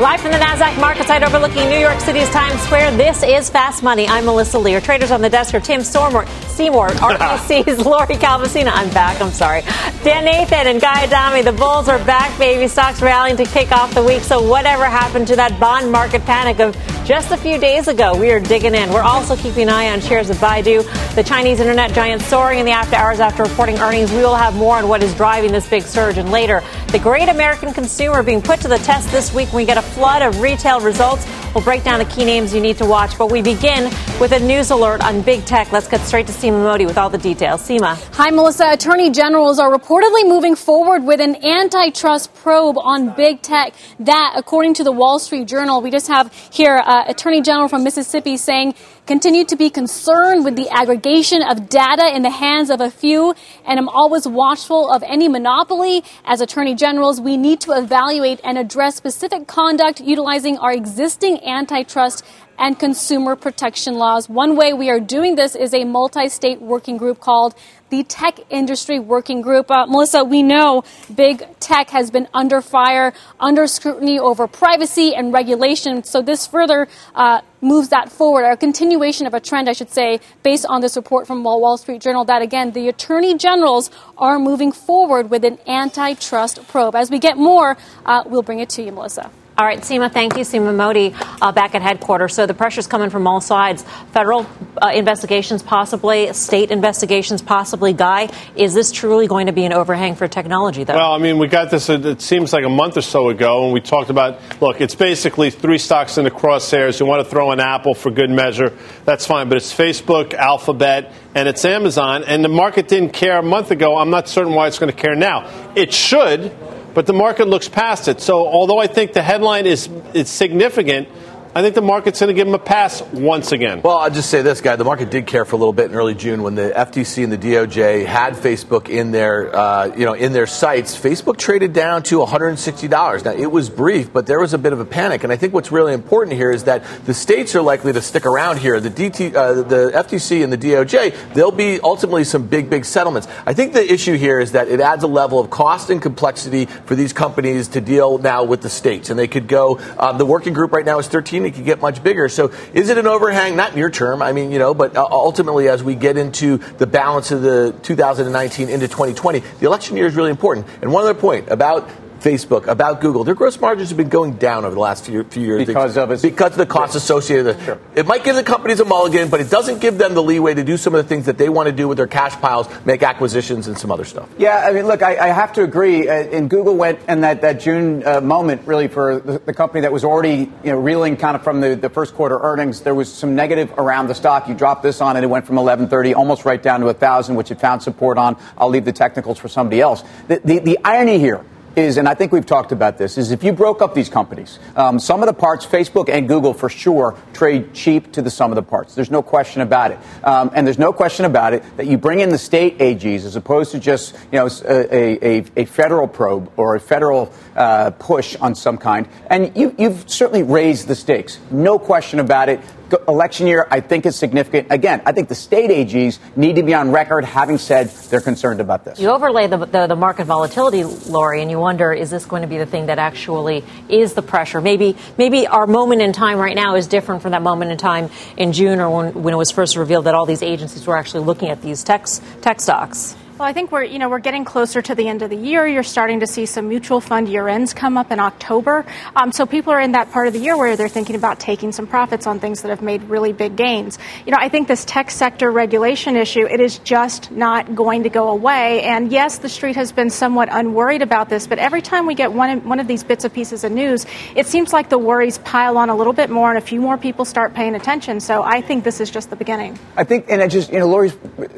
Live from the NASDAQ market site overlooking New York City's Times Square, this is Fast Money. I'm Melissa Lee. traders on the desk are Tim Stormore, Seymour, RBC's Lori Calvasina. I'm back, I'm sorry. Dan Nathan and Guy Adami. The Bulls are back, baby. Stocks rallying to kick off the week. So, whatever happened to that bond market panic of just a few days ago? We are digging in. We're also keeping an eye on shares of Baidu, the Chinese internet giant soaring in the after hours after reporting earnings. We will have more on what is driving this big surge. And later, the great American consumer being put to the test this week when we get a flood of retail results. We'll break down the key names you need to watch, but we begin with a news alert on big tech. Let's get straight to Seema Modi with all the details. Seema. Hi, Melissa. Attorney generals are reportedly moving forward with an antitrust probe on big tech. That, according to the Wall Street Journal, we just have here uh, Attorney General from Mississippi saying continue to be concerned with the aggregation of data in the hands of a few, and I'm always watchful of any monopoly. As attorney generals, we need to evaluate and address specific conduct utilizing our existing antitrust and consumer protection laws. One way we are doing this is a multi state working group called the Tech Industry Working Group. Uh, Melissa, we know big tech has been under fire, under scrutiny over privacy and regulation. So this further uh, moves that forward, a continuation of a trend, I should say, based on this report from Wall Street Journal that, again, the attorney generals are moving forward with an antitrust probe. As we get more, uh, we'll bring it to you, Melissa. All right, Seema, thank you. Seema Modi uh, back at headquarters. So the pressure's coming from all sides. Federal uh, investigations, possibly, state investigations, possibly. Guy, is this truly going to be an overhang for technology, though? Well, I mean, we got this, it seems like a month or so ago, and we talked about look, it's basically three stocks in the crosshairs. You want to throw in Apple for good measure, that's fine. But it's Facebook, Alphabet, and it's Amazon. And the market didn't care a month ago. I'm not certain why it's going to care now. It should but the market looks past it. So although I think the headline is, is significant, I think the market's going to give them a pass once again. Well, I'll just say this, guy. The market did care for a little bit in early June when the FTC and the DOJ had Facebook in their, uh, you know, in their sights. Facebook traded down to $160. Now, it was brief, but there was a bit of a panic. And I think what's really important here is that the states are likely to stick around here. The, DT, uh, the FTC and the DOJ, there'll be ultimately some big, big settlements. I think the issue here is that it adds a level of cost and complexity for these companies to deal now with the states. And they could go, um, the working group right now is 13 it could get much bigger. So is it an overhang? Not near term. I mean, you know, but uh, ultimately, as we get into the balance of the 2019 into 2020, the election year is really important. And one other point about Facebook, about Google, their gross margins have been going down over the last few, few years because of it. because of the costs associated. With it. Sure. it might give the companies a mulligan, but it doesn't give them the leeway to do some of the things that they want to do with their cash piles, make acquisitions and some other stuff. Yeah, I mean, look, I, I have to agree. Uh, and Google went and that that June uh, moment really for the, the, company that was already you know reeling kind of from the, the first quarter earnings. There was some negative around the stock. You dropped this on it, it went from 1130 almost right down to 1,000, which it found support on. I'll leave the technicals for somebody else. the, the, the irony here is, and I think we've talked about this, is if you broke up these companies, um, some of the parts, Facebook and Google for sure, trade cheap to the sum of the parts. There's no question about it. Um, and there's no question about it that you bring in the state AGs as opposed to just, you know, a, a, a federal probe or a federal uh, push on some kind. And you, you've certainly raised the stakes. No question about it election year, I think is significant. Again, I think the state AGs need to be on record having said they're concerned about this. You overlay the, the, the, market volatility, Lori, and you wonder, is this going to be the thing that actually is the pressure? Maybe, maybe our moment in time right now is different from that moment in time in June or when, when it was first revealed that all these agencies were actually looking at these tech, tech stocks. Well, I think we're, you know, we're getting closer to the end of the year. You're starting to see some mutual fund year ends come up in October. Um, so people are in that part of the year where they're thinking about taking some profits on things that have made really big gains. You know, I think this tech sector regulation issue, it is just not going to go away. And yes, the street has been somewhat unworried about this, but every time we get one, one of these bits of pieces of news, it seems like the worries pile on a little bit more and a few more people start paying attention. So I think this is just the beginning. I think, and I just, you know, Lori's,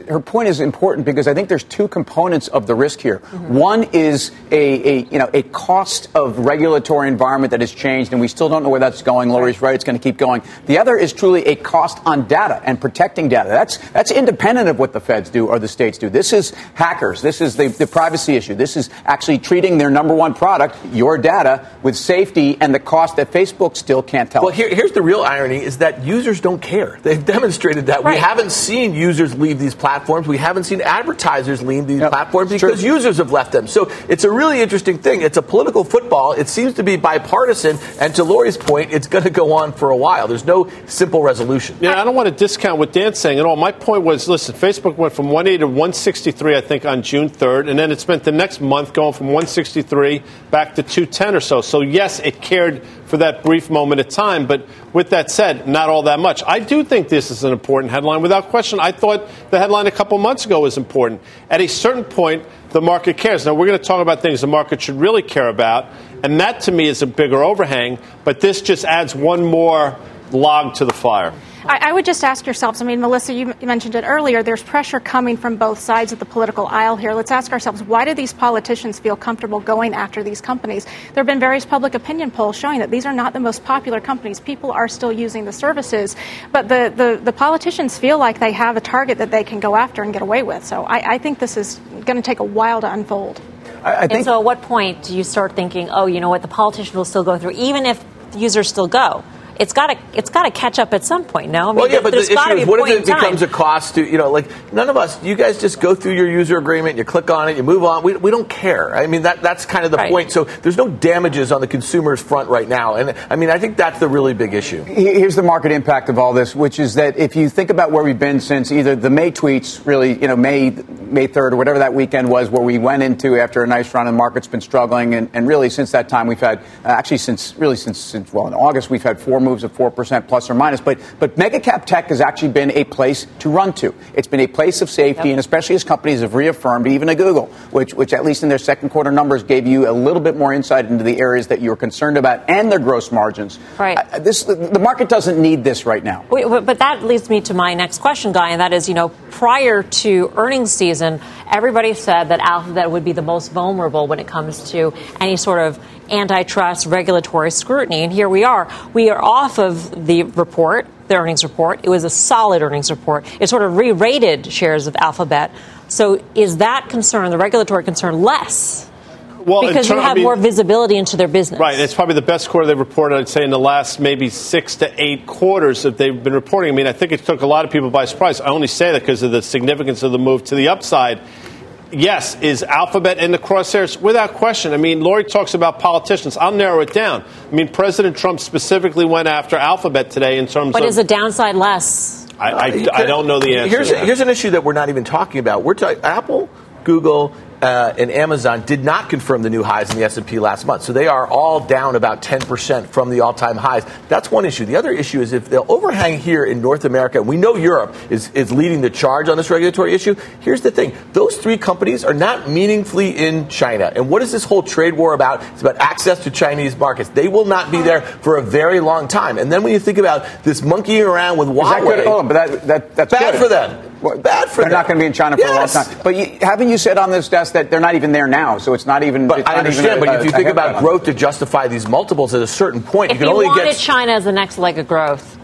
her point is important because I think there's two components of the risk here. Mm-hmm. One is a, a, you know a cost of regulatory environment that has changed, and we still don't know where that's going. Lori's right; it's going to keep going. The other is truly a cost on data and protecting data. That's that's independent of what the feds do or the states do. This is hackers. This is the, the privacy issue. This is actually treating their number one product, your data, with safety and the cost that Facebook still can't tell. Well, here, here's the real irony: is that users don't care. They've demonstrated that. Right. We haven't seen users leave these platforms. We haven't seen advertisers leave these yep. platforms because true. users have left them. So it's a really interesting thing. It's a political football. It seems to be bipartisan, and to Lori's point, it's going to go on for a while. There's no simple resolution. Yeah, I don't want to discount what Dan's saying at all. My point was, listen, Facebook went from 180 to 163, I think, on June 3rd, and then it spent the next month going from 163 back to 210 or so. So yes, it cared for that brief moment of time. But with that said, not all that much. I do think this is an important headline. Without question, I thought the headline a couple months ago was important. At a certain point, the market cares. Now, we're going to talk about things the market should really care about. And that, to me, is a bigger overhang. But this just adds one more log to the fire. I, I, would just ask yourselves I mean, Melissa, you mentioned it earlier, there's pressure coming from both sides of the political aisle here. Let's ask ourselves why do these politicians feel comfortable going after these companies? There have been various public opinion polls showing that these are not the most popular companies. People are still using the services, but the, the, the politicians feel like they have a target that they can go after and get away with. So I, I think this is going to take a while to unfold. I, I and so at what point do you start thinking, oh, you know what, the politician will still go through, even if users still go? It's got to it's got to catch up at some point. No, I mean, well, yeah, but the issue is, what if it becomes a cost to you know, like none of us, you guys just go through your user agreement, you click on it, you move on. We, we don't care. I mean, that that's kind of the right. point. So there's no damages on the consumer's front right now, and I mean, I think that's the really big issue. Here's the market impact of all this, which is that if you think about where we've been since either the May tweets, really, you know, May May 3rd or whatever that weekend was, where we went into after a nice run and the market's been struggling, and, and really since that time we've had uh, actually since really since, since well in August we've had four moves of four percent plus or minus. But, but mega cap tech has actually been a place to run to. It's been a place of safety, yep. and especially as companies have reaffirmed, even a Google, which, which at least in their second quarter numbers gave you a little bit more insight into the areas that you're concerned about and their gross margins. Right. Uh, this, the market doesn't need this right now. Wait, but that leads me to my next question, Guy, and that is, you know, prior to earnings season, everybody said that Alphabet would be the most vulnerable when it comes to any sort of antitrust regulatory scrutiny. And here we are. We are off of the report, the earnings report. It was a solid earnings report. It sort of re rated shares of Alphabet. So is that concern, the regulatory concern, less? Well, because you have I mean, more visibility into their business. Right. It's probably the best quarter they've reported, I'd say, in the last maybe six to eight quarters that they've been reporting. I mean, I think it took a lot of people by surprise. I only say that because of the significance of the move to the upside yes, is Alphabet in the crosshairs? Without question. I mean, Lori talks about politicians. I'll narrow it down. I mean, President Trump specifically went after Alphabet today in terms but of. But is the downside less? I, I, I, don't know the answer. Here's, here's an issue that we're not even talking about. We're talking Apple, Google, uh, and Amazon did not confirm the new highs in the S&P last month. So they are all down about 10% from the all-time highs. That's one issue. The other issue is if the overhang here in North America, and we know Europe is, is leading the charge on this regulatory issue. Here's the thing. Those three companies are not meaningfully in China. And what is this whole trade war about? It's about access to Chinese markets. They will not be there for a very long time. And then when you think about this monkeying around with Huawei. Is that good? Oh, but that, that, that's bad good. for them. Well, bad for they're them. not going to be in China for yes. a long time. But you, haven't you said on this desk that they're not even there now? So it's not even. But I understand. A, but if you think about growth to justify these multiples at a certain point, if you can only wanted get China as the next leg of growth.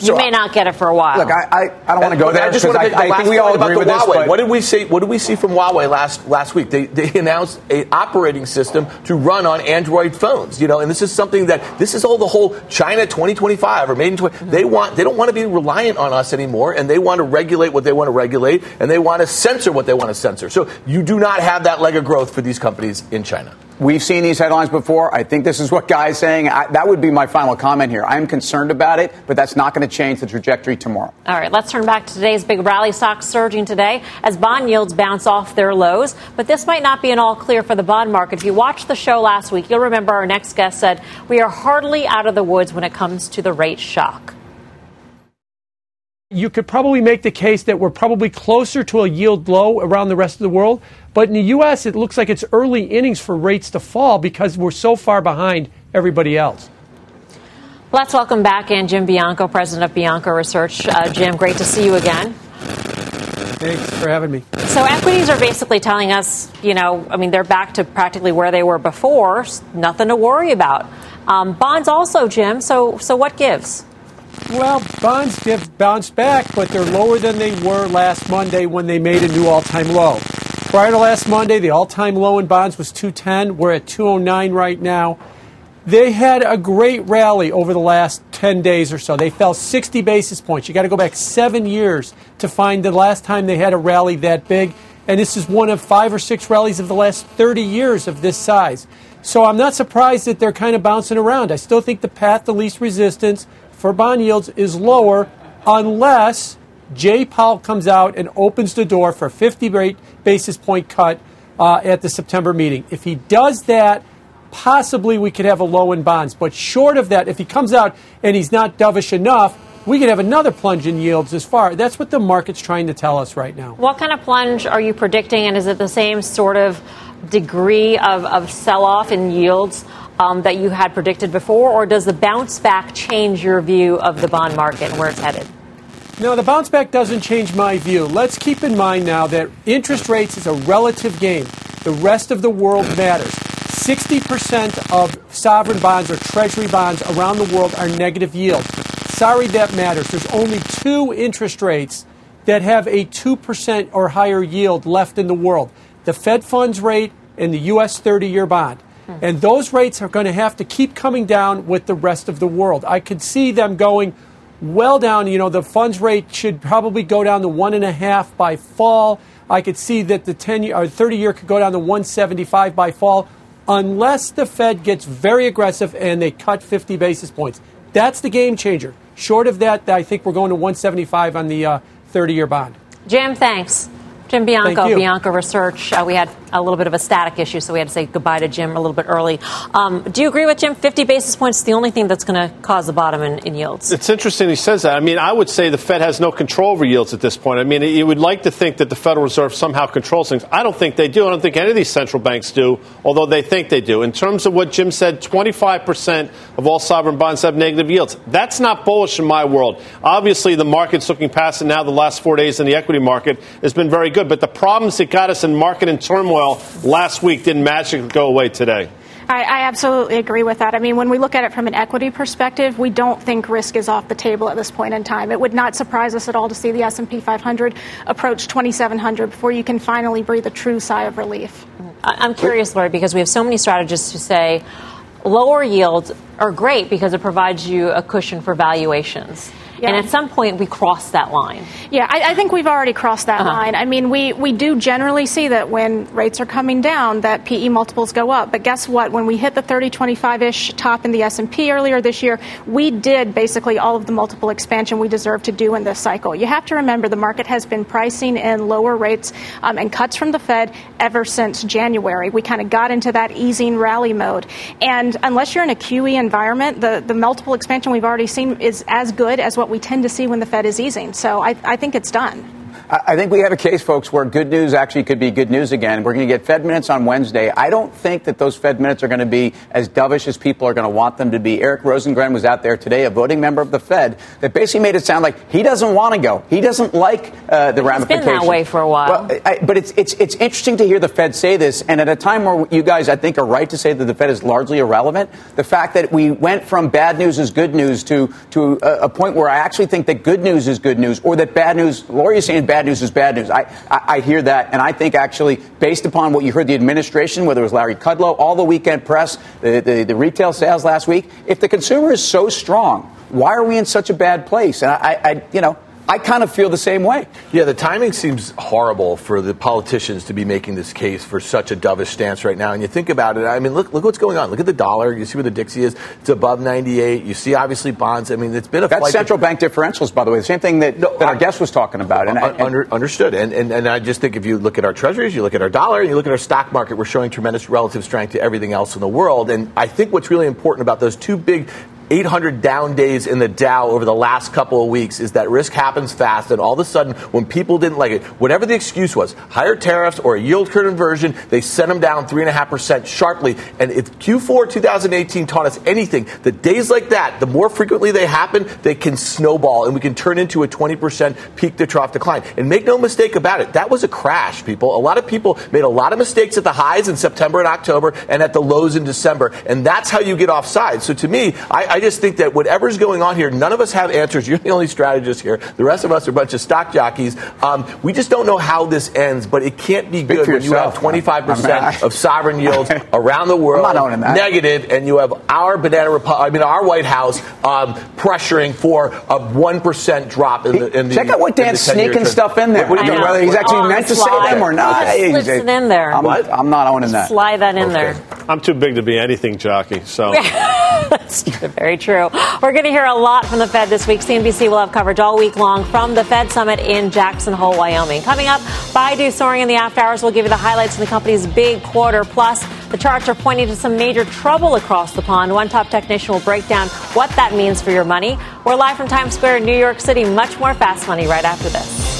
So you may not get it for a while. Look, I, I, I don't want to go there. I just want to I, I think we all agree with Huawei. this. What did we see? What did we see from Huawei last last week? They, they announced a operating system to run on Android phones. You know, and this is something that this is all the whole China 2025 or made in 20. Mm-hmm. They want they don't want to be reliant on us anymore, and they want to regulate what they want to regulate, and they want to censor what they want to censor. So you do not have that leg of growth for these companies in China. We've seen these headlines before. I think this is what Guy's saying. I, that would be my final comment here. I'm concerned about it, but that's not going to change the trajectory tomorrow. All right, let's turn back to today's big rally. Stocks surging today as bond yields bounce off their lows. But this might not be an all clear for the bond market. If you watched the show last week, you'll remember our next guest said we are hardly out of the woods when it comes to the rate shock. You could probably make the case that we're probably closer to a yield low around the rest of the world. But in the U.S., it looks like it's early innings for rates to fall because we're so far behind everybody else. Let's welcome back in Jim Bianco, president of Bianco Research. Uh, Jim, great to see you again. Thanks for having me. So equities are basically telling us, you know, I mean, they're back to practically where they were before. Nothing to worry about. Um, bonds also, Jim. So, so what gives? Well, bonds give bounce back, but they're lower than they were last Monday when they made a new all-time low. Prior to last Monday, the all-time low in bonds was 210. We're at 209 right now. They had a great rally over the last 10 days or so. They fell 60 basis points. You got to go back seven years to find the last time they had a rally that big. And this is one of five or six rallies of the last 30 years of this size. So I'm not surprised that they're kind of bouncing around. I still think the path to least resistance for bond yields is lower unless Jay Powell comes out and opens the door for a 50 basis point cut uh, at the September meeting. If he does that, possibly we could have a low in bonds. But short of that, if he comes out and he's not dovish enough, we could have another plunge in yields as far. That's what the market's trying to tell us right now. What kind of plunge are you predicting, and is it the same sort of degree of, of sell off in yields um, that you had predicted before, or does the bounce back change your view of the bond market and where it's headed? No, the bounce back doesn't change my view. Let's keep in mind now that interest rates is a relative game. The rest of the world matters. 60% of sovereign bonds or treasury bonds around the world are negative yield. Sorry that matters. There's only two interest rates that have a 2% or higher yield left in the world the Fed funds rate and the U.S. 30 year bond. And those rates are going to have to keep coming down with the rest of the world. I could see them going well down. You know, the funds rate should probably go down to one and a half by fall. I could see that the 10 year or 30 year could go down to 175 by fall unless the Fed gets very aggressive and they cut 50 basis points. That's the game changer. Short of that, I think we're going to 175 on the 30 uh, year bond. Jim, thanks. Jim Bianco, Bianco Research. Uh, we had a little bit of a static issue, so we had to say goodbye to Jim a little bit early. Um, do you agree with Jim? 50 basis points is the only thing that's going to cause the bottom in, in, yields. It's interesting he says that. I mean, I would say the Fed has no control over yields at this point. I mean, you would like to think that the Federal Reserve somehow controls things. I don't think they do. I don't think any of these central banks do, although they think they do. In terms of what Jim said, 25% of all sovereign bonds have negative yields. That's not bullish in my world. Obviously, the market's looking past it now. The last four days in the equity market has been very good, but the problems that got us in market in turmoil last week didn't magically go away today. I, I, absolutely agree with that. I mean, when we look at it from an equity perspective, we don't think risk is off the table at this point in time. It would not surprise us at all to see the S&P 500 approach 2,700 before you can finally breathe a true sigh of relief. I'm curious, Lori, because we have so many strategists who say lower yields are great because it provides you a cushion for valuations. Yeah. And at some point, we cross that line. Yeah, I, I think we've already crossed that uh-huh. line. I mean, we, we do generally see that when rates are coming down, that PE multiples go up. But guess what? When we hit the 30, 25-ish top in the S&P earlier this year, we did basically all of the multiple expansion we deserve to do in this cycle. You have to remember the market has been pricing in lower rates um, and cuts from the Fed ever since January. We kind of got into that easing rally mode. And unless you're in a QE environment, the, the multiple expansion we've already seen is as good as what we tend to see when the Fed is easing. So I, I think it's done. I think we have a case, folks, where good news actually could be good news again. We're going to get Fed minutes on Wednesday. I don't think that those Fed minutes are going to be as dovish as people are going to want them to be. Eric Rosengren was out there today, a voting member of the Fed, that basically made it sound like he doesn't want to go. He doesn't like uh, the it's ramifications. been that way for a while. Well, I, but it's, it's, it's interesting to hear the Fed say this, and at a time where you guys, I think, are right to say that the Fed is largely irrelevant, the fact that we went from bad news is good news to, to a, a point where I actually think that good news is good news, or that bad news, Lori is saying bad news is bad news. I, I, I, hear that, and I think actually, based upon what you heard the administration, whether it was Larry Kudlow, all the weekend press, the, the, the retail sales last week, if the consumer is so strong, why are we in such a bad place? And I, I you know, I kind of feel the same way. Yeah, the timing seems horrible for the politicians to be making this case for such a dovish stance right now. And you think about it, I mean, look, look what's going on. Look at the dollar. You see where the DXY is. It's above 98. You see, obviously, bonds. I mean, it's been a That's central bank differentials, by the way. The same thing that, no, that our guest was talking about. And, under, understood. And, and, and I just think if you look at our treasuries, you look at our dollar, and you look at our stock market, we're showing tremendous relative strength to everything else in the world. And I think what's really important about those two big 800 down days in the Dow over the last couple of weeks is that risk happens fast, and all of a sudden, when people didn't like it, whatever the excuse was, higher tariffs or a yield curve inversion, they sent them down 3.5% sharply. And if Q4 2018 taught us anything, the days like that, the more frequently they happen, they can snowball, and we can turn into a 20% peak to trough decline. And make no mistake about it, that was a crash, people. A lot of people made a lot of mistakes at the highs in September and October and at the lows in December, and that's how you get offside. So to me, I, I just think that whatever's going on here, none of us have answers. You're the only strategist here. The rest of us are a bunch of stock jockeys. Um, we just don't know how this ends, but it can't be good when yourself. you have 25% I mean, of sovereign yields around the world negative, and you have our banana Repu- I mean our White House um, pressuring for a one percent drop in the. In the Check out what Dan's sneaking stuff in there. What, what whether he's actually oh, meant to say them or not. Hey, slips it in there. I'm, I'm not owning that. Slide that in okay. there. I'm too big to be anything jockey. So. That's very true. We're going to hear a lot from the Fed this week. CNBC will have coverage all week long from the Fed Summit in Jackson Hole, Wyoming. Coming up, Baidu soaring in the after hours. We'll give you the highlights of the company's big quarter. Plus, the charts are pointing to some major trouble across the pond. One top technician will break down what that means for your money. We're live from Times Square in New York City. Much more fast money right after this.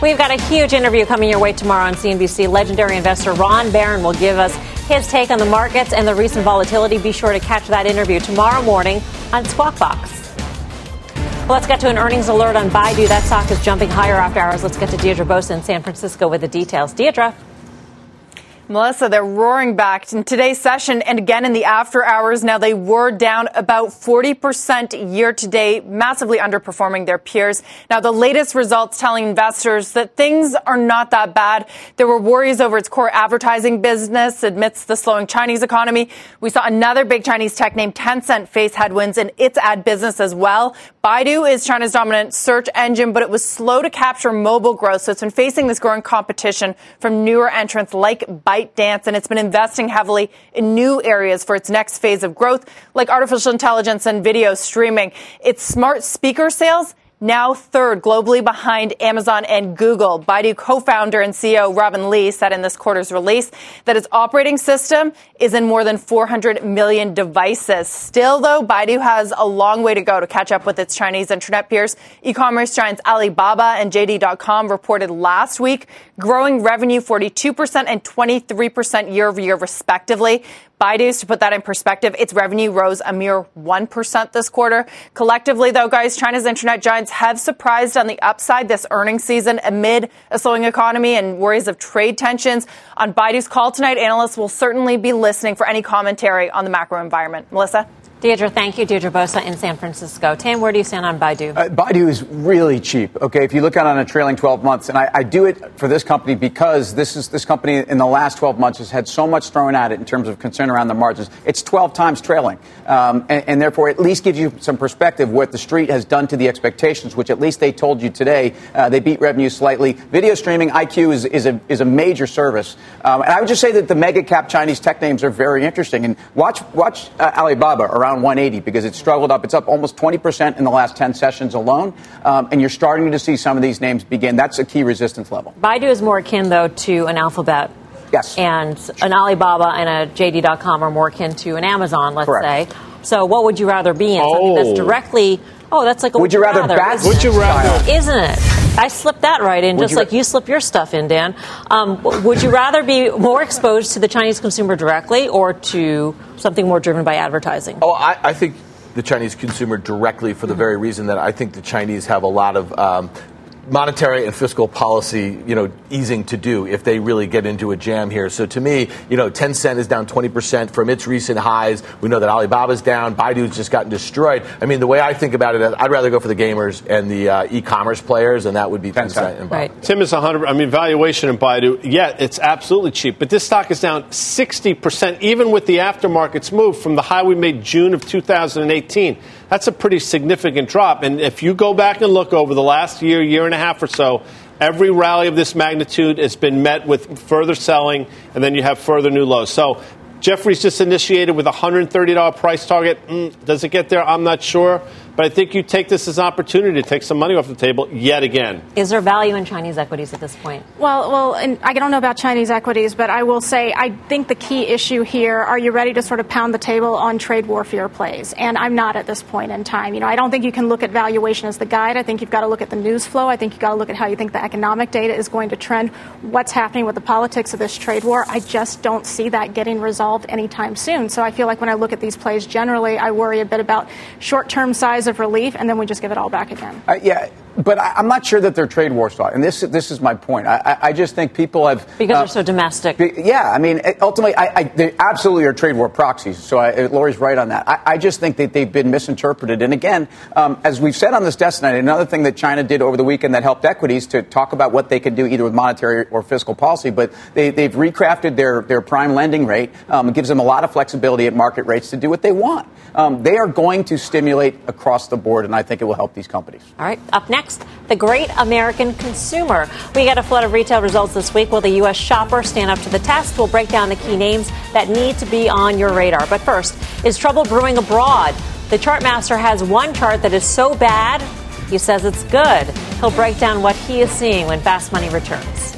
We've got a huge interview coming your way tomorrow on CNBC. Legendary investor Ron Baron will give us his take on the markets and the recent volatility. Be sure to catch that interview tomorrow morning on Squawk Box. Well, let's get to an earnings alert on Baidu. That stock is jumping higher after hours. Let's get to Deirdre Bosa in San Francisco with the details. Deirdre. Melissa, they're roaring back in today's session and again in the after hours. Now they were down about 40% year to date, massively underperforming their peers. Now the latest results telling investors that things are not that bad. There were worries over its core advertising business amidst the slowing Chinese economy. We saw another big Chinese tech named Tencent face headwinds in its ad business as well. Baidu is China's dominant search engine, but it was slow to capture mobile growth. So it's been facing this growing competition from newer entrants like Baidu ByteDance, and it's been investing heavily in new areas for its next phase of growth, like artificial intelligence and video streaming. Its smart speaker sales now third globally behind Amazon and Google. Baidu co-founder and CEO Robin Li said in this quarter's release that its operating system is in more than 400 million devices. Still, though, Baidu has a long way to go to catch up with its Chinese internet peers. E-commerce giants Alibaba and JD.com reported last week growing revenue 42% and 23% year over year respectively. Baidu's, to put that in perspective, its revenue rose a mere 1% this quarter. Collectively, though, guys, China's internet giants have surprised on the upside this earnings season amid a slowing economy and worries of trade tensions. On Baidu's call tonight, analysts will certainly be listening for any commentary on the macro environment. Melissa? Deirdre, thank you. Deirdre Bosa in San Francisco. Tam, where do you stand on Baidu? Uh, Baidu is really cheap. Okay, if you look at it on a trailing 12 months, and I, I, do it for this company because this is this company in the last 12 months has had so much thrown at it in terms of concern around the margins. It's 12 times trailing, um, and, and, therefore at least gives you some perspective what the street has done to the expectations, which at least they told you today. Uh, they beat revenue slightly. Video streaming, iQiyi, is a is a major service, um, and I would just say that the mega cap Chinese tech names are very interesting. And watch watch uh, Alibaba around around 180 because it struggled up. It's up almost 20% in the last 10 sessions alone. Um, and you're starting to see some of these names begin. That's a key resistance level. Baidu is more akin, though, to an Alphabet. Yes. And an Alibaba and a JD.com are more akin to an Amazon, let's Correct. say. So what would you rather be in? Something that's Oh. directly. Oh, that's like a Would you rather bat- isn't Would you rather? Isn't it? I slipped that right in, Would just you- like you slip your stuff in, Dan. Um, would you rather be more exposed to the Chinese consumer directly or to something more driven by advertising? Oh, I, I think the Chinese consumer directly for the very reason that I think the Chinese have a lot of um, monetary and fiscal policy, you know, easing to do if they really get into a jam here. So to me, you know, Tencent is down 20% from its recent highs. We know that Alibaba's down. Baidu's just gotten destroyed. I mean, the way I think about it, I'd rather go for the gamers and the uh, e-commerce players, and that would be Tencent, and Baidu. Right. Tim is 100. I mean, valuation in Baidu, yeah, it's absolutely cheap, but this stock is down 60%, even with the aftermarket's move from the high we made June of 2018. That's a pretty significant drop. And if you go back and look over the last year, year and a half or so, every rally of this magnitude has been met with further selling, and then you have further new lows. So Jefferies just initiated with a $130 price target. Mm, does it get there? I'm not sure. But I think you take this as an opportunity to take some money off the table yet again. Is there value in Chinese equities at this point? Well, well, and I don't know about Chinese equities, but I will say I think the key issue here: are you ready to sort of pound the table on trade warfare plays? And I'm not at this point in time. You know, I don't think you can look at valuation as the guide. I think you've got to look at the news flow. I think you've got to look at how you think the economic data is going to trend. What's happening with the politics of this trade war? I just don't see that getting resolved anytime soon. So I feel like when I look at these plays generally, I worry a bit about short-term size of relief, and then we just give it all back again. Uh, yeah, but I, I'm not sure that they're trade war stock, and this this is my point. I, I, just think people have Because uh, they're so domestic. be- Yeah, I mean, ultimately, I, I, they absolutely are trade war proxies. So I, Lori's right on that. I, I just think that they've been misinterpreted. And again, um, as we've said on this desk tonight, another thing that China did over the weekend that helped equities to talk about what they could do either with monetary or fiscal policy, but they, they've recrafted their, their prime lending rate. Um, it gives them a lot of flexibility at market rates to do what they want. Um, they are going to stimulate across the board, and I think it will help these companies. All right, up next, the great American consumer. We get a flood of retail results this week. Will the U.S. shopper stand up to the test? We'll break down the key names that need to be on your radar. But first, is trouble brewing abroad? The Chartmaster has one chart that is so bad, he says it's good. He'll break down what he is seeing when Fast Money returns.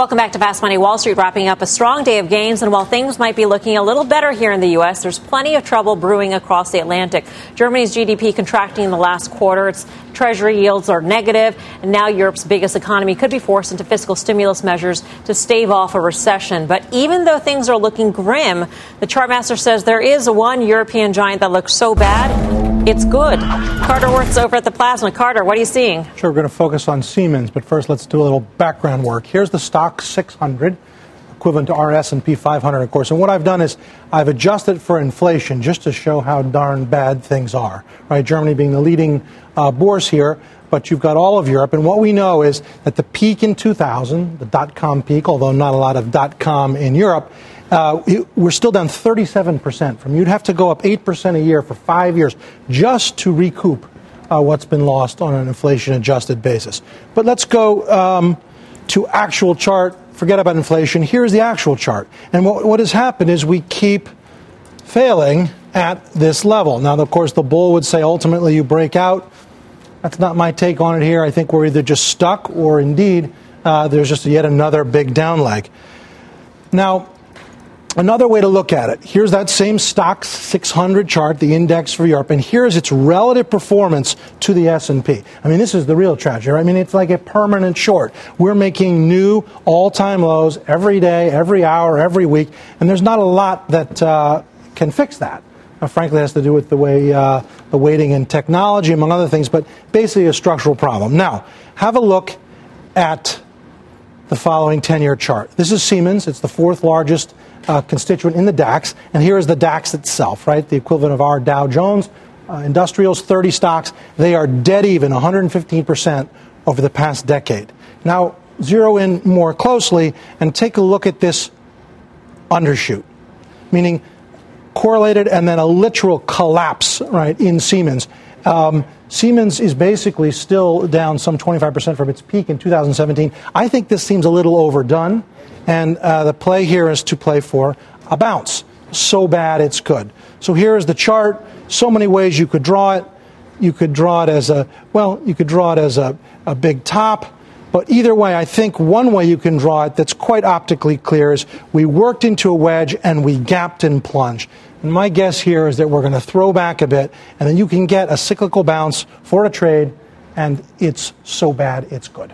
Welcome back to Fast Money. Wall Street wrapping up a strong day of gains, and while things might be looking a little better here in the U.S., there's plenty of trouble brewing across the Atlantic. Germany's GDP contracting in the last quarter. Its treasury yields are negative, and now Europe's biggest economy could be forced into fiscal stimulus measures to stave off a recession. But even though things are looking grim, the chartmaster says there is one European giant that looks so bad, it's good. Carter Worth's over at the Plasma. Carter, what are you seeing? Sure, we're going to focus on Siemens, but first let's do a little background work. Here's the Stoxx 600, equivalent to our S&P 500, of course. And what I've done is I've adjusted for inflation just to show how darn bad things are. Right, Germany being the leading uh, bourse here, but you've got all of Europe. And what we know is that the peak in 2000, the dot-com peak, although not a lot of dot-com in Europe, uh, we're still down 37% from. You'd have to go up 8% a year for five years just to recoup uh, what's been lost on an inflation adjusted basis. But let's go um, to actual chart. Forget about inflation. Here's the actual chart. And what, what has happened is we keep failing at this level. Now, of course, the bull would say ultimately you break out. That's not my take on it here. I think we're either just stuck or indeed uh, there's just yet another big down leg. Now, Another way to look at it, here's that same Stoxx 600 chart, the index for Europe, and here's its relative performance to the S&P. I mean, this is the real tragedy. Right? I mean, it's like a permanent short. We're making new all-time lows every day, every hour, every week, and there's not a lot that uh, can fix that. Frankly, it has to do with the way uh, the weighting in technology, among other things, but basically a structural problem. Now, have a look at the following 10-year chart. This is Siemens. It's the fourth largest uh, constituent in the DAX, and here is the DAX itself, right? The equivalent of our Dow Jones. Uh, industrials, 30 stocks. They are dead even, 115% over the past decade. Now, zero in more closely and take a look at this undershoot, meaning correlated and then a literal collapse, right, in Siemens. Um, Siemens is basically still down some 25% from its peak in 2017. I think this seems a little overdone, and uh, the play here is to play for a bounce. So bad it's good. So here is the chart. So many ways you could draw it. You could draw it as a, well, you could draw it as a, a big top. But either way, I think one way you can draw it that's quite optically clear is we worked into a wedge and we gapped and plunged. And my guess here is that we're going to throw back a bit, and then you can get a cyclical bounce for a trade, and it's so bad it's good.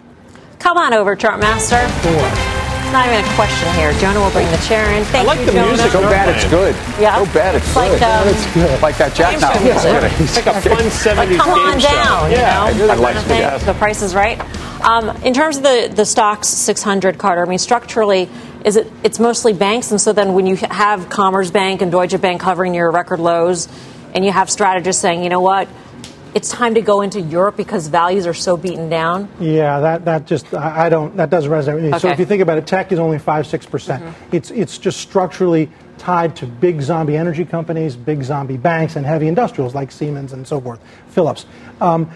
Come on over, Chartmaster. It's not even a question here. Jonah will bring the chair in. Thank I like you, the Jonah. music. So bad it's good. Yeah. So bad it's It's like, good. um, it's good. Like that Jack game now. It's like a fun 70s Like, come on game show. down, Yeah, you know? I'd like Kind of to, thing. yes. The price is right. Um, in terms of the, the Stoxx 600, Carter, I mean, structurally, is it it's mostly banks, and so then when you have Commerzbank and Deutsche Bank covering your record lows, and you have strategists saying, you know what, it's time to go into Europe because values are so beaten down. Yeah, that, that just I don't that doesn't resonate with me. So if you think about it, tech is only five six percent. It's it's just structurally tied to big zombie energy companies, big zombie banks, and heavy industrials like Siemens and so forth, Philips. Um,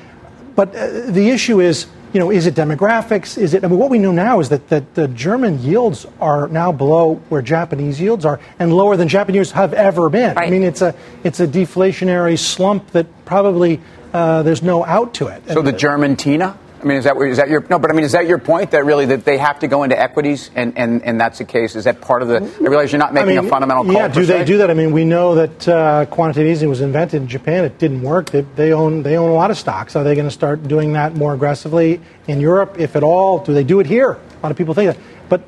but uh, the issue is, you know, is it demographics? Is it? I mean, what we know now is that, that the German yields are now below where Japanese yields are, and lower than Japanese have ever been. I mean, it's a it's a deflationary slump that probably uh, there's no out to it. So the German Tina? I mean, is that is that your no? But I mean, is that your point that really that they have to go into equities, and, and, and that's the case? Is that part of the? I realize you're not making I mean, a fundamental call. Yeah, do they se. do that? I mean, we know that uh, quantitative easing was invented in Japan. It didn't work. They, they own they own a lot of stocks. Are they going to start doing that more aggressively in Europe, if at all? Do they do it here? A lot of people think that, but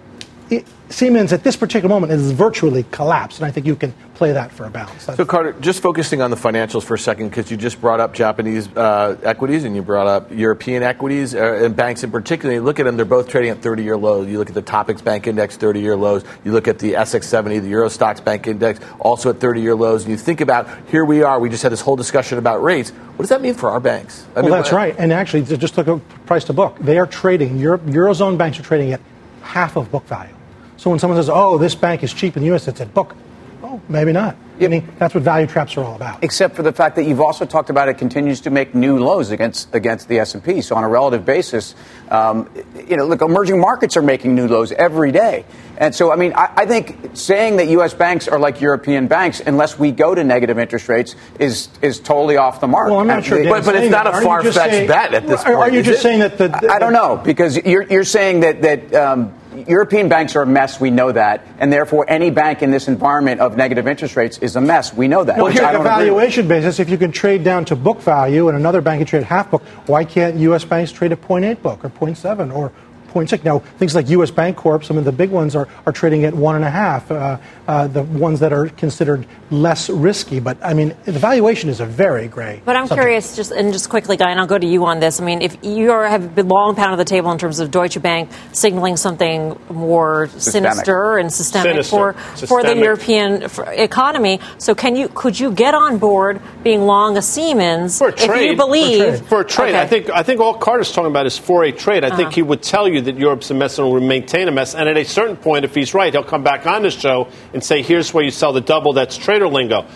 it, Siemens at this particular moment is virtually collapsed, and I think you can play that for a balance. That's So, Carter, just focusing on the financials for a second, because you just brought up Japanese uh, equities and you brought up European equities uh, and banks in particular. You look at them; they're both trading at 30-year lows. You look at the TOPIX Bank Index, 30-year lows. You look at the SX7E, the Euro Stoxx Bank Index, also at 30-year lows. And you think about here we are. We just had this whole discussion about rates. What does that mean for our banks? I well, mean, that's what- right. And actually, just look at price to book. They are trading. Europe, Eurozone banks are trading at half of book value. So when someone says, "Oh, this bank is cheap in the U.S.," it's at book. Oh, maybe not. I mean, that's what value traps are all about. Except for the fact that you've also talked about it continues to make new lows against against the S and P. So on a relative basis, um, you know, look, emerging markets are making new lows every day. And so, I mean, I, I think saying that U.S. banks are like European banks, unless we go to negative interest rates, is is totally off the mark. Well, I'm not sure. but it's not that. far-fetched bet at this Are, are you just saying that the, I I don't know because you're, you're saying that that um, European banks are a mess. We know that, and therefore any bank in this environment of negative interest rates is a mess. We know that. Which here, on a don't agree with. valuation basis, if you can trade down to book value and another bank can trade at half book, why can't U.S. banks trade at 0.8 book or 0.7 or 0.6? Now, things like U.S. Bancorp, some of the big ones are, are trading at one and a half. Uh, uh, the ones that are considered less risky, but I mean, the valuation is a very gray. But I'm subject. curious, just and just quickly, Guy, and I'll go to you on this. I mean, if you are, have been long pounded the table in terms of Deutsche Bank signaling something more Systemic. sinister and systemic Sinister. for for the European economy, so can you could you get on board being long a Siemens For a if trade, you believe for a trade, Okay. I think I think all Carter's talking about is for a trade. I think Uh-huh. he would tell you that Europe's a mess and will maintain a mess. And at a certain point, if he's right, he'll come back on the show and say, "Here's where you sell the double." That's trader lingo.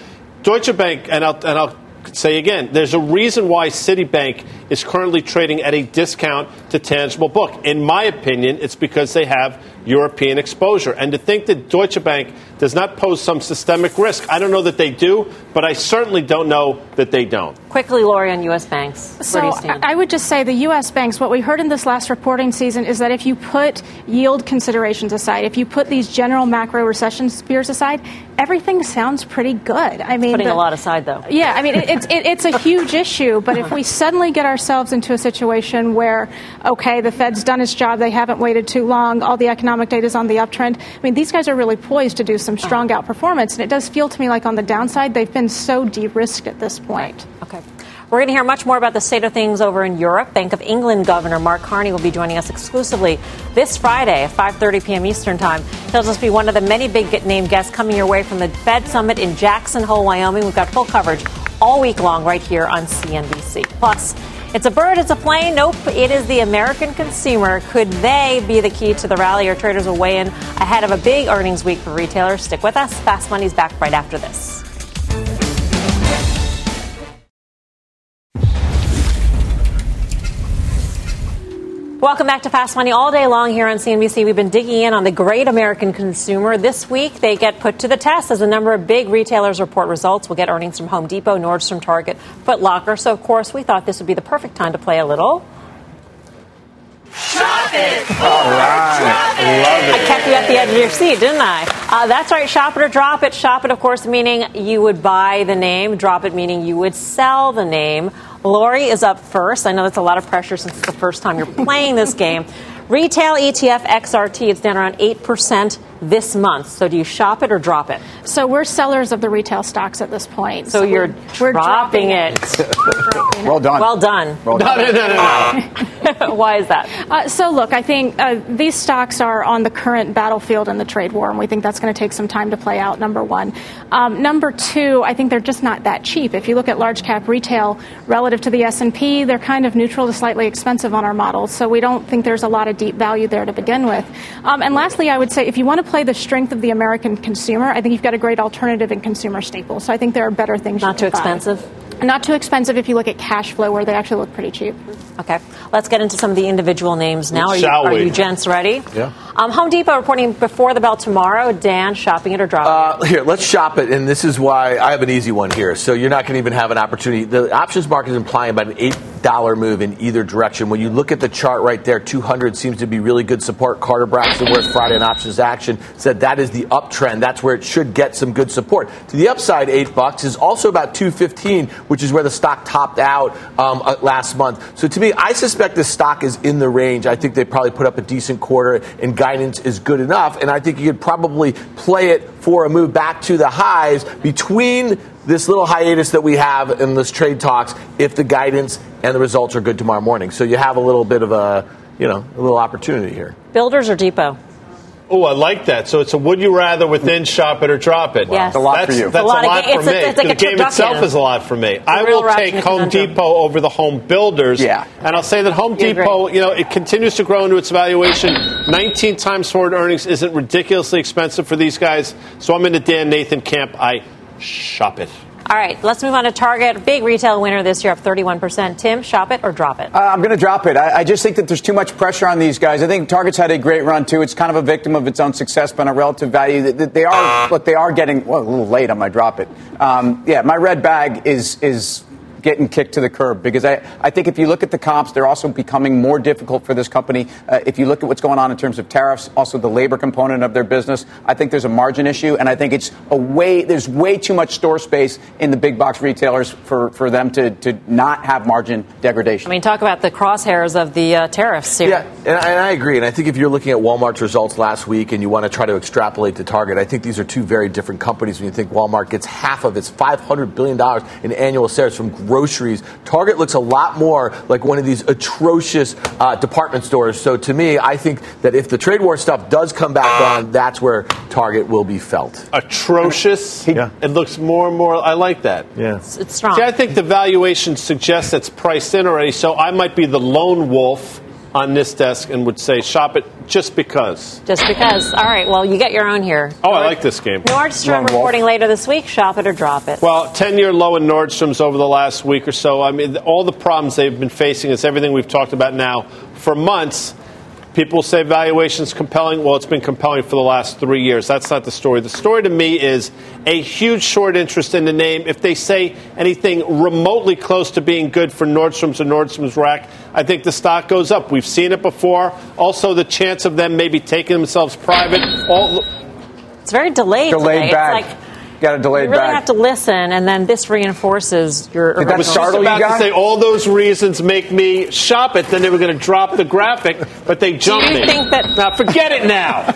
Deutsche Bank, and I'll and I'll say again, there's a reason why Citibank is currently trading at a discount to tangible book. In my opinion, it's because they have European exposure. And to think that Deutsche Bank does not pose some systemic risk, I don't know that they do, but I certainly don't know that they don't. Quickly, Lori, on U.S. banks. So I would just say the U.S. banks, what we heard in this last reporting season is that if you put yield considerations aside, if you put these general macro recession fears aside, everything sounds pretty good. I mean, Putting the- a lot aside, though. Yeah, I mean, it, it's it, it's a huge issue, but if we suddenly get ourselves into a situation where, okay, the Fed's done its job, they haven't waited too long, all the economic data is on the uptrend. I mean, these guys are really poised to do some strong outperformance, and it does feel to me like on the downside, they've been so de-risked at this point. Okay. We're going to hear much more about the state of things over in Europe. Bank of England Governor Mark Carney will be joining us exclusively this Friday at 5:30 p.m. Eastern Time. He'll just be one of the many big name guests coming your way from the Fed Summit in Jackson Hole, Wyoming. We've got full coverage all week long right here on CNBC. Plus, it's a bird, it's a plane. Nope, it is the American consumer. Could they be the key to the rally? Our traders will weigh in ahead of a big earnings week for retailers. Stick with us. Fast Money's back right after this. Welcome back to Fast Money. All day long here on CNBC, we've been digging in on the great American consumer. This week, they get put to the test as a number of big retailers report results. We'll get earnings from Home Depot, Nordstrom, Target, Foot Locker. So, of course, we thought this would be the perfect time to play a little. Shop it! All right. It. I kept you at the edge of your seat, didn't I? Uh, that's right. Shop it or drop it. Shop it, of course, meaning you would buy the name. Drop it, meaning you would sell the name. Lori is up first. I know that's a lot of pressure since it's the first time you're playing this game. Retail ETF XRT, it's down around 8% this month. So do you shop it or drop it? So we're sellers of the retail stocks at this point. So, you're we're dropping, dropping it. Well done. Well done. Well done. No, no, no, no. Why is that? Uh, so, look, I think uh, these stocks are on the current battlefield in the trade war, and we think that's going to take some time to play out. Number one. Um, number two, I think they're just not that cheap. If you look at large cap retail relative to the S and P, they're kind of neutral to slightly expensive on our models. So we don't think there's a lot of deep value there to begin with. Um, and lastly, I would say if you want to play the strength of the American consumer, I think you've got a great alternative in consumer staples. So I think there are better things. Not you too can buy. expensive? Not too expensive if you look at cash flow, where they actually look pretty cheap. Okay, let's get into some of the individual names now. Are, you, Shall are you gents ready? Yeah. Um, Home Depot reporting before the bell tomorrow. Dan, shopping it or dropping Uh, here, let's shop it, and this is why I have an easy one here. So you're not going to even have an opportunity. The options market is implying about an eight dollar move in either direction. When you look at the chart right there, 200 seems to be really good support. Carter Braxton Worth Friday on options action, said that is the uptrend. That's where it should get some good support. To the upside, eight bucks is also about 215, which is where the stock topped out um, uh, last month. So to me, I suspect the stock is in the range. I think they probably put up a decent quarter, and guidance is good enough. And I think you could probably play it for a move back to the highs between this little hiatus that we have in this trade talks if the guidance and the results are good tomorrow morning. So you have a little bit of a, you know, a little opportunity here. Builders or Depot? Oh, I like that. So it's a would you rather within shop it or drop it. Yes. It's a lot that's, for you. That's a lot a lot ga- for it's a- me. it's like a the game itself is a lot for me. I will take Home conundrum. Depot over the home builders. Yeah. And I'll say that Home You agree. Depot, you know, it continues to grow into its valuation. 19 times forward earnings isn't ridiculously expensive for these guys. So I'm in the Dan Nathan camp. I shop it. All right, let's move on to Target. Big retail winner this year, up 31%. Tim, shop it or drop it? Uh, I'm going to drop it. I, I just think that there's too much pressure on these guys. I think Target's had a great run too. It's kind of a victim of its own success, but on a relative value, that they are. Look, they are getting well, a little late on my drop it. Um, yeah, my red bag is is getting kicked to the curb because I, I think if you look at the comps, they're also becoming more difficult for this company. Uh, if you look at what's going on in terms of tariffs, also the labor component of their business, I think there's a margin issue, and I think it's a way there's way too much store space in the big box retailers for, for them to, to not have margin degradation. I mean, talk about the crosshairs of the uh, tariffs here. Yeah, and I, and I agree. And I think if you're looking at Walmart's results last week and you want to try to extrapolate to Target, I think these are two very different companies. When you think Walmart gets half of its $500 billion in annual sales from groceries, Target looks a lot more like one of these atrocious uh, department stores. So to me, I think that if the trade war stuff does come back on, that's where Target will be felt. Atrocious. Yeah. It looks more and more. I like that. Yeah. It's, it's strong. See, I think the valuation suggests it's priced in already, so I might be the lone wolf on this desk and would say shop it just because. Just because. All right. Well, you get your own here. Oh, I like this game. Nordstrom reporting later this week. Shop it or drop it. Well, 10 year low in Nordstrom's over the last week or so. I mean, all the problems they've been facing is everything we've talked about now for months. People say valuation's compelling. Well, it's been compelling for the last three years. That's not the story. The story to me is a huge short interest in the name. If they say anything remotely close to being good for Nordstrom's or Nordstrom's Rack, I think the stock goes up. We've seen it before. Also, the chance of them maybe taking themselves private. All, It's very delayed. Delayed today. back. It's like Got a delayed you really back. have to listen, and then this reinforces your. Did that I was just startle you about to guys? say all those reasons make me shop it. Then they were going to drop the graphic, but they jumped Do you me. think that- now forget it now.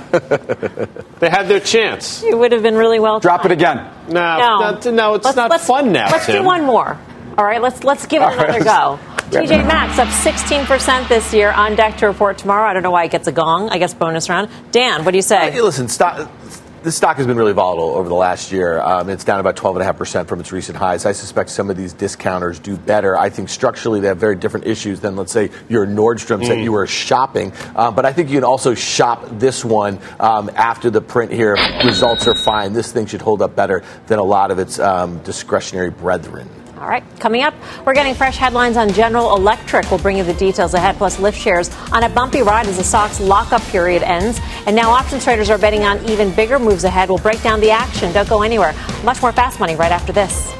they had their chance. It would have been really well. Drop it again. No, No. no, no it's Let's- not let's- fun now. Let's do one more. All right, let's let's give it All right, another go. let's- TJ Maxx up 16% this year on deck to report tomorrow. I don't know why it gets a gong. I guess bonus round. Dan, what do you say? Hey, listen, stock, this stock has been really volatile over the last year. Um, it's down about 12.5% from its recent highs. I suspect some of these discounters do better. I think structurally they have very different issues than, let's say, your Nordstrom's that you were shopping. Uh, but I think you can also shop this one um, after the print here. Results are fine. This thing should hold up better than a lot of its um, discretionary brethren. All right, coming up, we're getting fresh headlines on General Electric. We'll bring you the details ahead, plus Lyft shares on a bumpy ride as the stock's lockup period ends. And now options traders are betting on even bigger moves ahead. We'll break down the action. Don't go anywhere. Much more fast money right after this.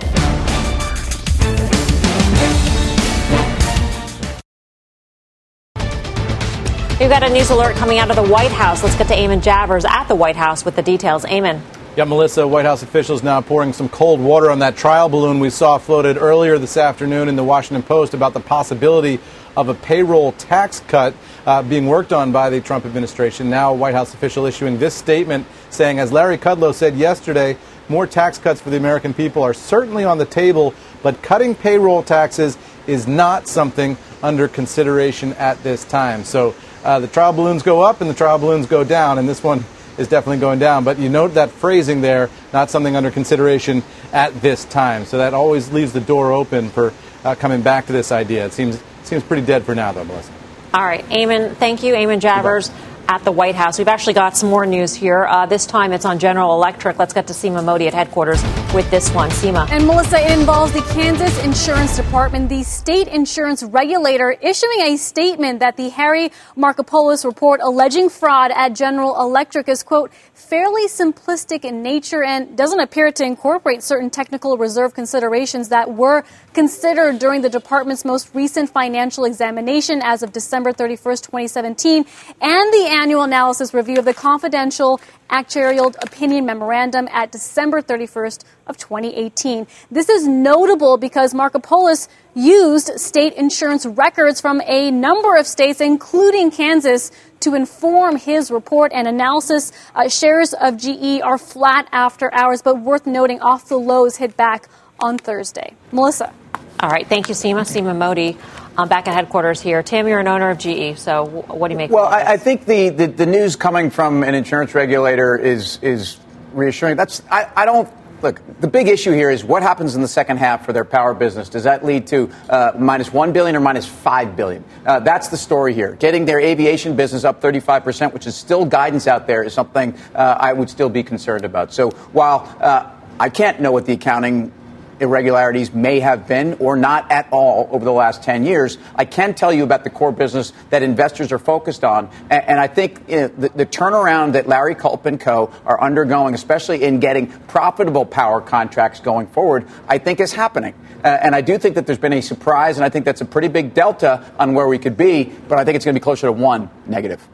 We've got a news alert coming out of the White House. Let's get to Eamon Javers at the White House with the details. Eamon. Yeah, Melissa, White House officials now pouring some cold water on that trial balloon we saw floated earlier this afternoon in the Washington Post about the possibility of a payroll tax cut uh, being worked on by the Trump administration. Now, White House official issuing this statement saying, as Larry Kudlow said yesterday, more tax cuts for the American people are certainly on the table, but cutting payroll taxes is not something under consideration at this time. So uh, the trial balloons go up and the trial balloons go down, and this one is definitely going down. But you note that phrasing there, not something under consideration at this time. So that always leaves the door open for uh, coming back to this idea. It seems seems pretty dead for now, though, Melissa. All right, Eamon, thank you, Eamon Javers at the White House. We've actually got some more news here. Uh, this time it's on General Electric. Let's get to Seema Modi at headquarters with this one. Seema. And Melissa, it involves the Kansas Insurance Department, the state insurance regulator, issuing a statement that the Harry Markopolos report alleging fraud at General Electric is, quote, fairly simplistic in nature and doesn't appear to incorporate certain technical reserve considerations that were considered during the department's most recent financial examination as of December 31st, 2017, and the annual analysis review of the confidential actuarial opinion memorandum at December 31st of 2018. This is notable because Markopolos used state insurance records from a number of states, including Kansas, to inform his report and analysis. Uh, shares of GE are flat after hours, but worth noting off the lows hit back on Thursday. Melissa. All right, thank you, Seema. Seema Modi. I'm back at headquarters here. Tim, you're an owner of GE, so what do you make Well, of this? I, I think the, the, the news coming from an insurance regulator is is reassuring. That's I, I don't look. The big issue here is what happens in the second half for their power business. Does that lead to uh, minus one billion or minus five billion? Uh, that's the story here. Getting their aviation business up 35 percent, which is still guidance out there, is something uh, I would still be concerned about. So while uh, I can't know what the accounting irregularities may have been or not at all over the last 10 years. I can tell you about the core business that investors are focused on. And, and I think you know, the, the turnaround that Larry Culp and co. are undergoing, especially in getting profitable power contracts going forward, I think is happening. Uh, and I do think that there's been a surprise, and I think that's a pretty big delta on where we could be, but I think it's going to be closer to one negative.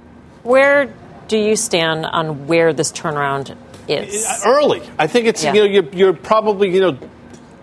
Where do you stand on where this turnaround is? early. I think it's Yeah. you know you're, you're probably you know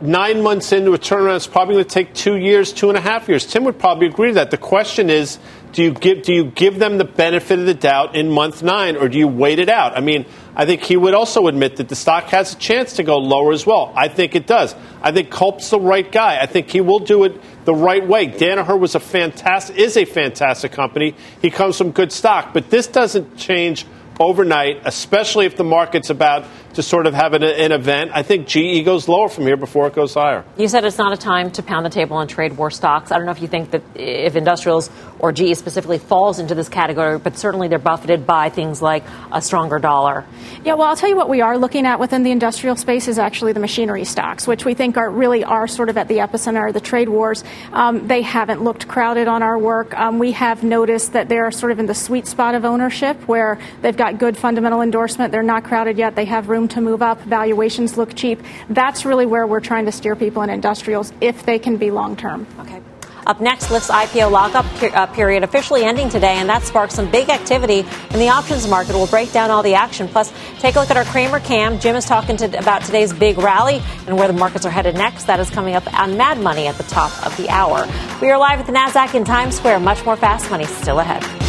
nine months into a turnaround. It's probably going to take two years, two and a half years. Tim would probably agree to that. The question is, do you give do you give them the benefit of the doubt in month nine, or do you wait it out? I mean, I think he would also admit that the stock has a chance to go lower as well. I think it does. I think Culp's the right guy. I think he will do it the right way. Danaher was a fantastic is a fantastic company. He comes from good stock, but this doesn't change overnight, especially if the market's about to sort of have an, an event. I think GE goes lower from here before it goes higher. You said it's not a time to pound the table and trade war stocks. I don't know if you think that if industrials or GE specifically falls into this category, but certainly they're buffeted by things like a stronger dollar. Yeah, well, I'll tell you what we are looking at within the industrial space is actually the machinery stocks, which we think are really are sort of at the epicenter of the trade wars. Um, they haven't looked crowded on our work. Um, we have noticed that they're sort of in the sweet spot of ownership where they've got good fundamental endorsement. They're not crowded yet. They have room to move up. Valuations look cheap. That's really where we're trying to steer people in industrials if they can be long term. Okay. Up next, Lyft's IPO lockup uh, period officially ending today, and that sparks some big activity in the options market. We'll break down all the action. Plus, take a look at our Cramer Cam. Jim is talking to, about today's big rally and where the markets are headed next. That is coming up on Mad Money at the top of the hour. We are live at the NASDAQ in Times Square. Much more fast money still ahead.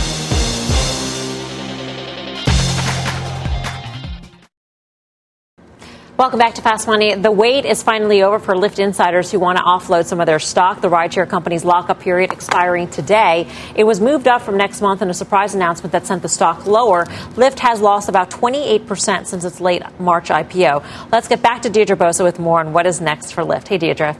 Welcome back to Fast Money. The wait is finally over for Lyft insiders who want to offload some of their stock. The rideshare company's lockup period expiring today. It was moved up from next month in a surprise announcement that sent the stock lower. Lyft has lost about 28% since its late March IPO. Let's get back to Deirdre Bosa with more on what is next for Lyft. Hey, Deirdre.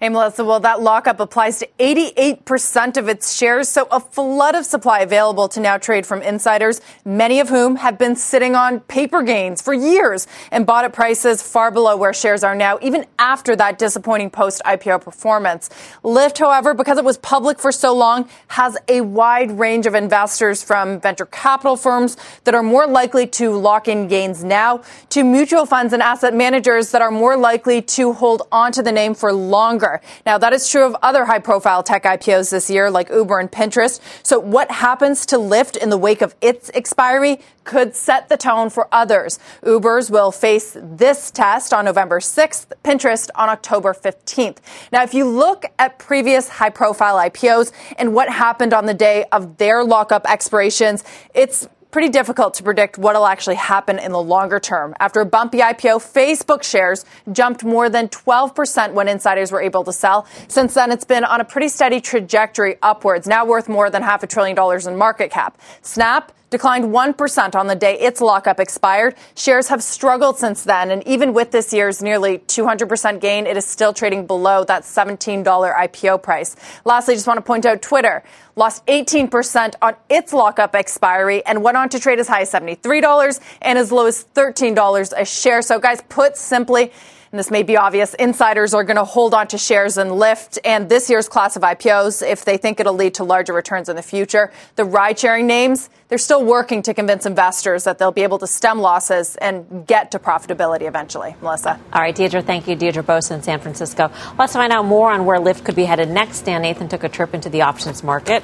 Hey, Melissa. Well, that lockup applies to 88% of its shares, so a flood of supply available to now trade from insiders, many of whom have been sitting on paper gains for years and bought at prices far below where shares are now, even after that disappointing post IPO performance. Lyft, however, because it was public for so long, has a wide range of investors from venture capital firms that are more likely to lock in gains now to mutual funds and asset managers that are more likely to hold onto the name for longer. Now, that is true of other high profile tech IPOs this year, like Uber and Pinterest. So, what happens to Lyft in the wake of its expiry could set the tone for others. Ubers will face this test on November 6th, Pinterest on October 15th. Now, if you look at previous high profile IPOs and what happened on the day of their lockup expirations, it's pretty difficult to predict what'll actually happen in the longer term. After a bumpy IPO, Facebook shares jumped more than 12% when insiders were able to sell. Since then, it's been on a pretty steady trajectory upwards, now worth more than half a trillion dollars in market cap. Snap declined 1% on the day its lockup expired. Shares have struggled since then, and even with this year's nearly 200% gain, it is still trading below that $17 IPO price. Lastly, just want to point out Twitter lost 18% on its lockup expiry and went on to trade as high as $73 and as low as $13 a share. So, guys, put simply, and this may be obvious, insiders are going to hold on to shares in Lyft and this year's class of IPOs if they think it'll lead to larger returns in the future. The ride sharing names, they're still working to convince investors that they'll be able to stem losses and get to profitability eventually. Melissa. All right, Deirdre, thank you. Deirdre Bosa in San Francisco. Let's find out more on where Lyft could be headed next. Dan Nathan took a trip into the options market.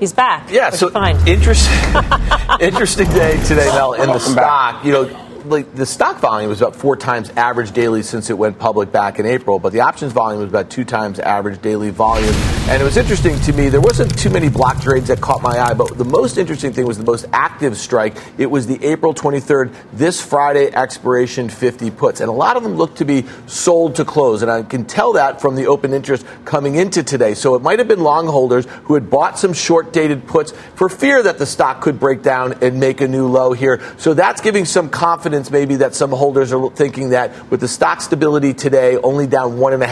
He's back. Yeah, so interesting, interesting day today, Mel, in the stock. Back. You know, like the stock volume was about four times average daily since it went public back in April, but the options volume was about two times average daily volume. And it was interesting to me. There wasn't too many block trades that caught my eye, but the most interesting thing was the most active strike. It was the April 23rd, this Friday expiration 50 puts, and a lot of them looked to be sold to close, and I can tell that from the open interest coming into today. So it might have been long holders who had bought some short dated puts for fear that the stock could break down and make a new low here. So that's giving some confidence confidence maybe that some holders are thinking that with the stock stability today only down 1.5%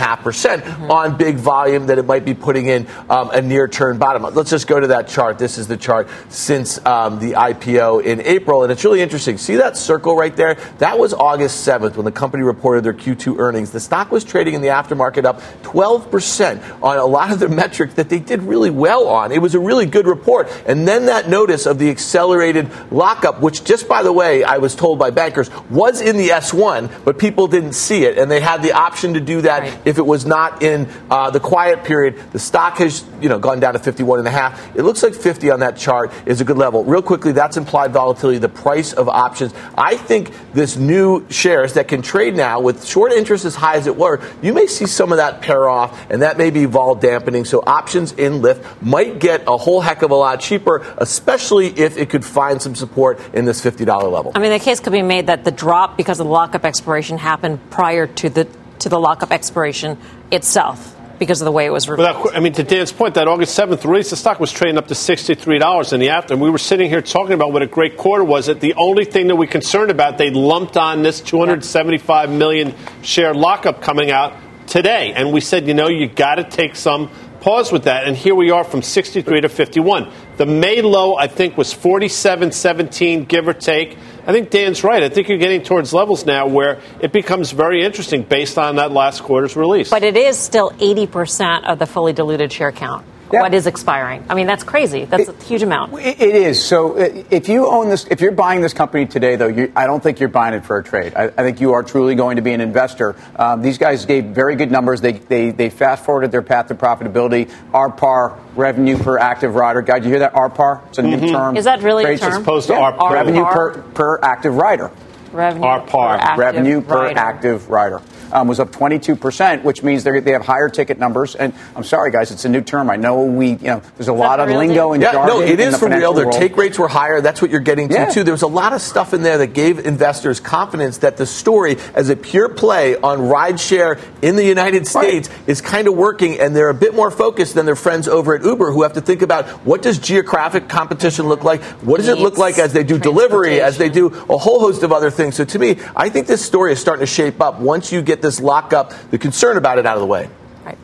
mm-hmm. on big volume, that it might be putting in um, a near term bottom. Let's just go to that chart. This is the chart since um, the IPO in April, and it's really interesting. See that circle right there? That was August 7th when the company reported their Q2 earnings. The stock was trading in the aftermarket up 12% on a lot of the metrics that they did really well on. It was a really good report. And then that notice of the accelerated lockup, which just by the way, I was told by banks bankers was in the S1, but people didn't see it, and they had the option to do that right. if it was not in uh, the quiet period. The stock has you know gone down to 51 and a half. It looks like 50 on that chart is a good level. Real quickly, that's implied volatility, the price of options. I think this new shares that can trade now with short interest as high as it were, you may see some of that pair off, and that may be vol dampening. So options in Lyft might get a whole heck of a lot cheaper, especially if it could find some support in this $50 level. I mean, the case could be made that the drop because of the lockup expiration happened prior to the to the lockup expiration itself because of the way it was. That, I mean, to Dan's point, that August 7th release, the stock was trading up to $63 in the afternoon. We were sitting here talking about what a great quarter was. That the only thing that we concerned about, they lumped on this 275 million share lockup coming out today. And we said, you know, you got to take some pause with that, and here we are from 63 to 51. The May low, I think, was 47.17, give or take. I think Dan's right. I think you're getting towards levels now where it becomes very interesting based on that last quarter's release. But it is still 80% of the fully diluted share count. Yeah. What is expiring? I mean, that's crazy. That's it, a huge amount. It is. So uh, if you own this, if you're buying this company today, though, you, I don't think you're buying it for a trade. I, I think you are truly going to be an investor. Um, these guys gave very good numbers. They, they, they fast forwarded their path to profitability. RPAR, revenue per active rider. Guys, you hear that? RPAR? It's a mm-hmm. new term. Is that really a term? As opposed to yeah. RPAR. Revenue per, per active rider. Revenue RPAR. per active Revenue per rider. active rider um, was up 22%, which means they have higher ticket numbers. And I'm sorry, guys, it's a new term. I know we, you know, there's a lot of lingo and yeah, jargon. No, it is for real. Their world. take rates were higher. That's what you're getting to, Yeah. too. There was a lot of stuff in there that gave investors confidence that the story, as a pure play on rideshare in the United States, is kind of working, and they're a bit more focused than their friends over at Uber, who have to think about what does geographic competition look like? What does it look like as they do delivery, as they do a whole host of other things? So to me, I think this story is starting to shape up once you get this lockup, the concern about it out of the way. Right.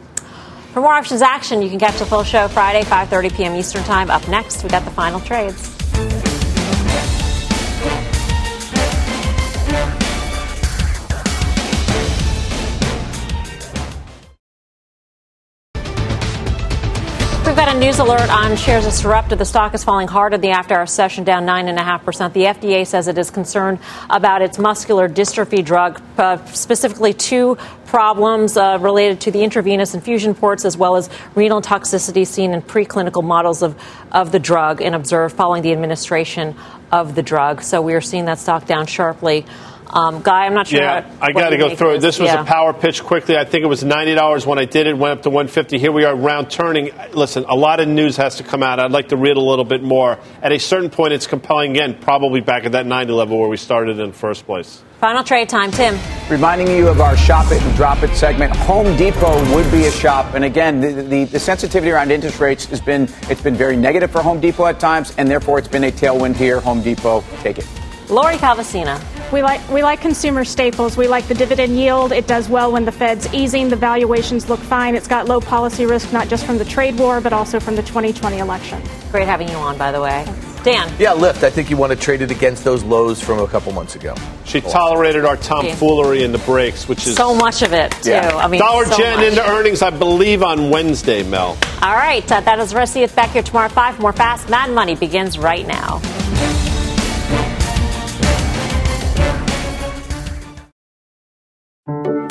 For more options action, you can catch the full show Friday, 5:30 p.m. Eastern Time. Up next, we got the final trades. News alert on shares of Sarepta. The stock is falling hard in the after-hour session, down 9.5%. The FDA says it is concerned about its muscular dystrophy drug, uh, specifically two problems uh, related to the intravenous infusion ports as well as renal toxicity seen in preclinical models of, of the drug and observed following the administration of the drug. So we are seeing that stock down sharply. Um, Guy, I'm not sure. Yeah, how, I got to go through it. This was yeah. a power pitch quickly. I think it was ninety dollars when I did it. Went up to one fifty. Here we are, round turning. Listen, a lot of news has to come out. I'd like to read a little bit more. At a certain point, it's compelling again. Probably back at that ninety level where we started in the first place. Final trade time, Tim. Reminding you of our shop it and drop it segment. Home Depot would be a shop, and again, the, the, the sensitivity around interest rates has been it's been very negative for Home Depot at times, and therefore it's been a tailwind here. Home Depot, take it. Lori Calvasina. We like we like consumer staples. We like the dividend yield. It does well when the Fed's easing. The valuations look fine. It's got low policy risk, not just from the trade war, but also from the 2020 election. Great having you on, by the way. Dan. Yeah, Lyft. I think you want to trade it against those lows from a couple months ago. She tolerated our tomfoolery in the breaks, which is So much of it, too. Yeah. I mean, Dollar so Gen much. into earnings, I believe, on Wednesday, Mel. All right, uh, that is the rest. See you back here tomorrow at 5. More Fast Mad Money begins right now.